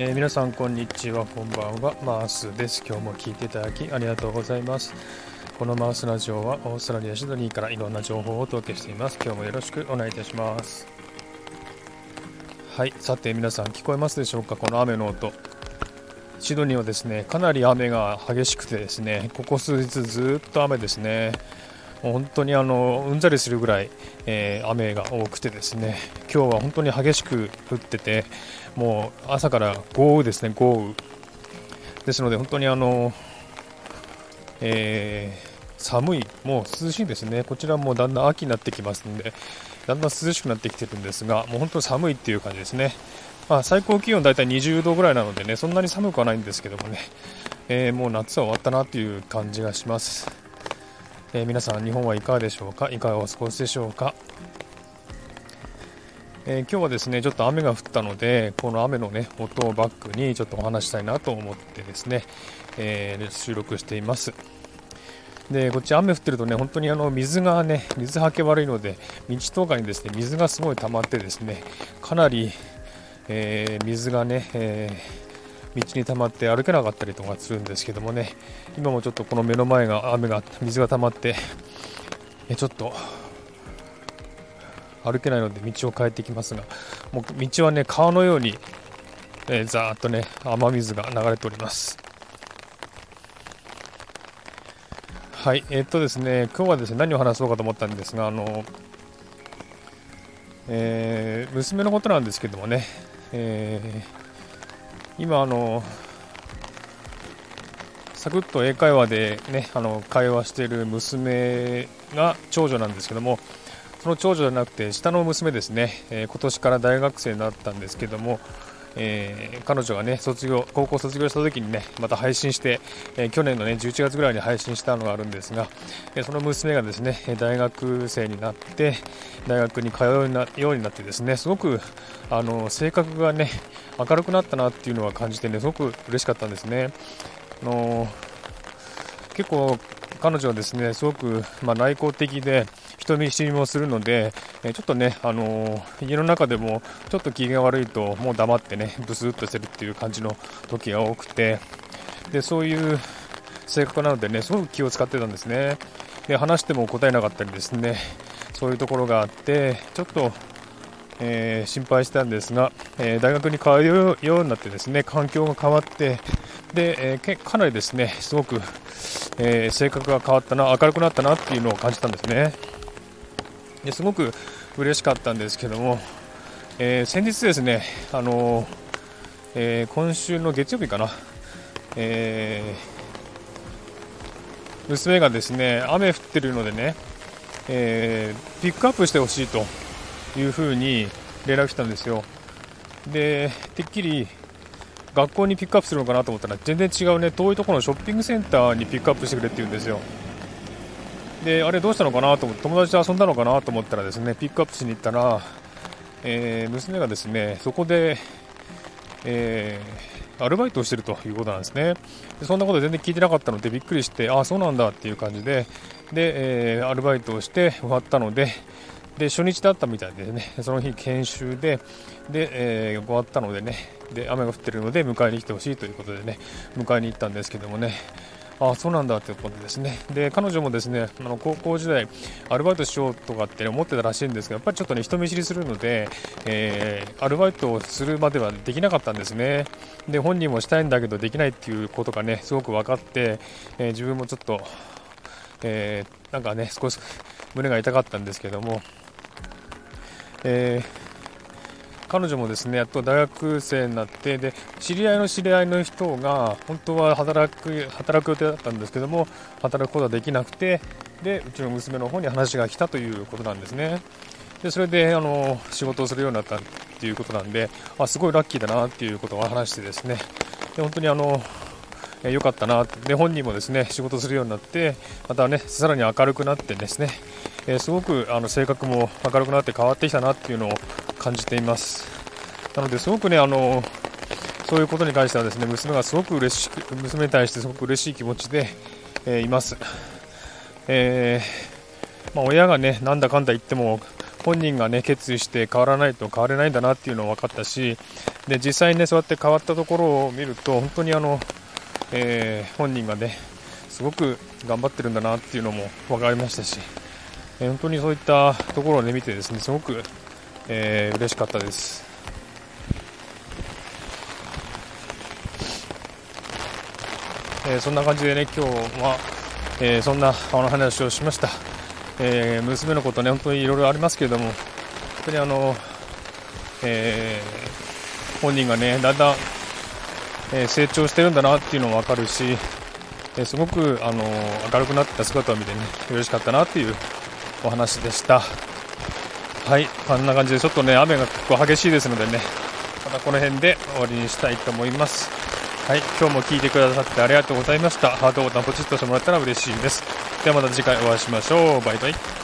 えー、皆さんこんにちはこんばんはマースです。今日も聞いていただきありがとうございます。このマウスラジオはオーストラリアシドニーからいろんな情報をお届けしています。今日もよろしくお願いいたします。はいさて皆さん聞こえますでしょうか？この雨の音。シドニーはですねかなり雨が激しくてですねここ数日ずっと雨ですね。本当にあのうんざりするぐらい、えー、雨が多くてですね今日は本当に激しく降っててもう朝から豪雨ですね豪雨。ですので本当にあの、えー、寒いもう涼しいですね。こちらもだんだん秋になってきますのでだんだん涼しくなってきてるんですがもう本当に寒いっていう感じですね。まあ、最高気温大体20度ぐらいなのでねそんなに寒くはないんですけどもね、えー、もう夏は終わったなという感じがします。えー、皆さん日本はいかがでしょうか？いかがお過ごしでしょうか、えー、今日はですねちょっと雨が降ったのでこの雨のね音をバックにちょっとお話したいなと思ってですね、えー、収録しています。でこっち雨降ってるとね本当にあの水がね水はけ悪いので道とかにですね水がすごい溜まってですねかなり、え水がね、えー道に溜まって歩けなかったりとかするんですけどもね。今もちょっとこの目の前が雨が水が溜まってちょっと歩けないので道を変えていきますがもう道はね川のように、えー、ざーっとね雨水が流れております。はいえー、っとですね今日はですね何を話そうかと思ったんですがあのえー、娘のことなんですけどもね、えー今あのサクッと英会話でねあの会話している娘が長女なんですけどもその長女じゃなくて下の娘ですね、えー、今年から大学生になったんですけども、えー、彼女がね卒業高校卒業した時にねまた配信して、えー、去年のね11月ぐらいに配信したのがあるんですが、えその娘がですね大学生になって大学に通うようになってですねすごくあの性格がね明るくなったなっていうのは感じてねすごく嬉しかったんですね。あの結構彼女はですねすごく、まあ、内向的で人見知りもするので、えちょっとね、あの家の中でもちょっと機嫌悪いともう黙ってねブスッとしてるっていう感じの時が多くてでそういう性格なのでねすごく気を使ってたんですね。で話しても答えなかったりですねそういうところがあってちょっとえー、心配したんですが、えー、大学に通うようになってですね環境が変わってで、えー、かなりですねすごく、え性格が変わったな明るくなったなっていうのを感じたんですね。ですごく嬉しかったんですけども、え先日ですねあのえ今週の月曜日かな、え娘がですね雨降ってるのでね、えピックアップしてほしいというふうに連絡来たんですよ。でてっきり学校にピックアップするのかなと思ったら全然違うね遠いところのショッピングセンターにピックアップしてくれって言うんですよ。であれどうしたのかなと思って友達と遊んだのかなと思ったらですねピックアップしに行ったら、えー、娘がですねそこで、えー、アルバイトをしているということなんですね。でそんなこと全然聞いてなかったのでびっくりしてああそうなんだっていう感じでで、えー、アルバイトをして終わったのでで初日だったみたいでね、その日研修で、で、えー、終わったのでね、で雨が降ってるので迎えに来てほしいということでね、迎えに行ったんですけどもね、あそうなんだということですね。で、彼女もですね、あの高校時代、アルバイトしようとかって思ってたらしいんですが、やっぱりちょっとね、人見知りするので、えー、アルバイトをするまではできなかったんですね。で、本人もしたいんだけどできないっていうことがね、すごく分かって、えー、自分もちょっと、えー、なんかね、少し胸が痛かったんですけども、えー、彼女もですねやっと大学生になってで知り合いの知り合いの人が本当は働く働く予定だったんですけども働くことができなくてでうちの娘の方に話が来たということなんですね。でそれであの仕事をするようになったということなんであすごいラッキーだなっていうことを話してですね。で本当にあの良かったなで本人もですね仕事するようになってまたねさらに明るくなってですね。え、すごくあの性格も明るくなって変わってきたなっていうのを感じています。なのですごくねあのそういうことに関してはですね娘がすごく嬉しく娘に対してすごく嬉しい気持ちで、えー、います、えー、まあ、親がねなんだかんだ言っても本人がね決意して変わらないと変われないんだなっていうのが分かったしで実際にねそうやって変わったところを見ると本当にあの、えー、本人がねすごく頑張ってるんだなっていうのも分かりましたし、えー、本当にそういったところを、ね、見てですねすごく、えー、嬉しかったです。えそんな感じでね今日は、えそんなあの話をしました。えー、娘のことね、本当にいろいろありますけれども、本当にあの、えー、本人がね、だんだん、えー、成長してるんだなっていうのもわかるし、えすごく、あの明るくなった姿を見てね、嬉しかったなっていうお話でした。はい、こんな感じでちょっとね、雨が結構激しいですのでね、またこの辺で終わりにしたいと思います。はい、今日も聞いてくださってありがとうございました。ハートボタンポチッとしてもらったら嬉しいです。ではまた次回お会いしましょう。バイバイ。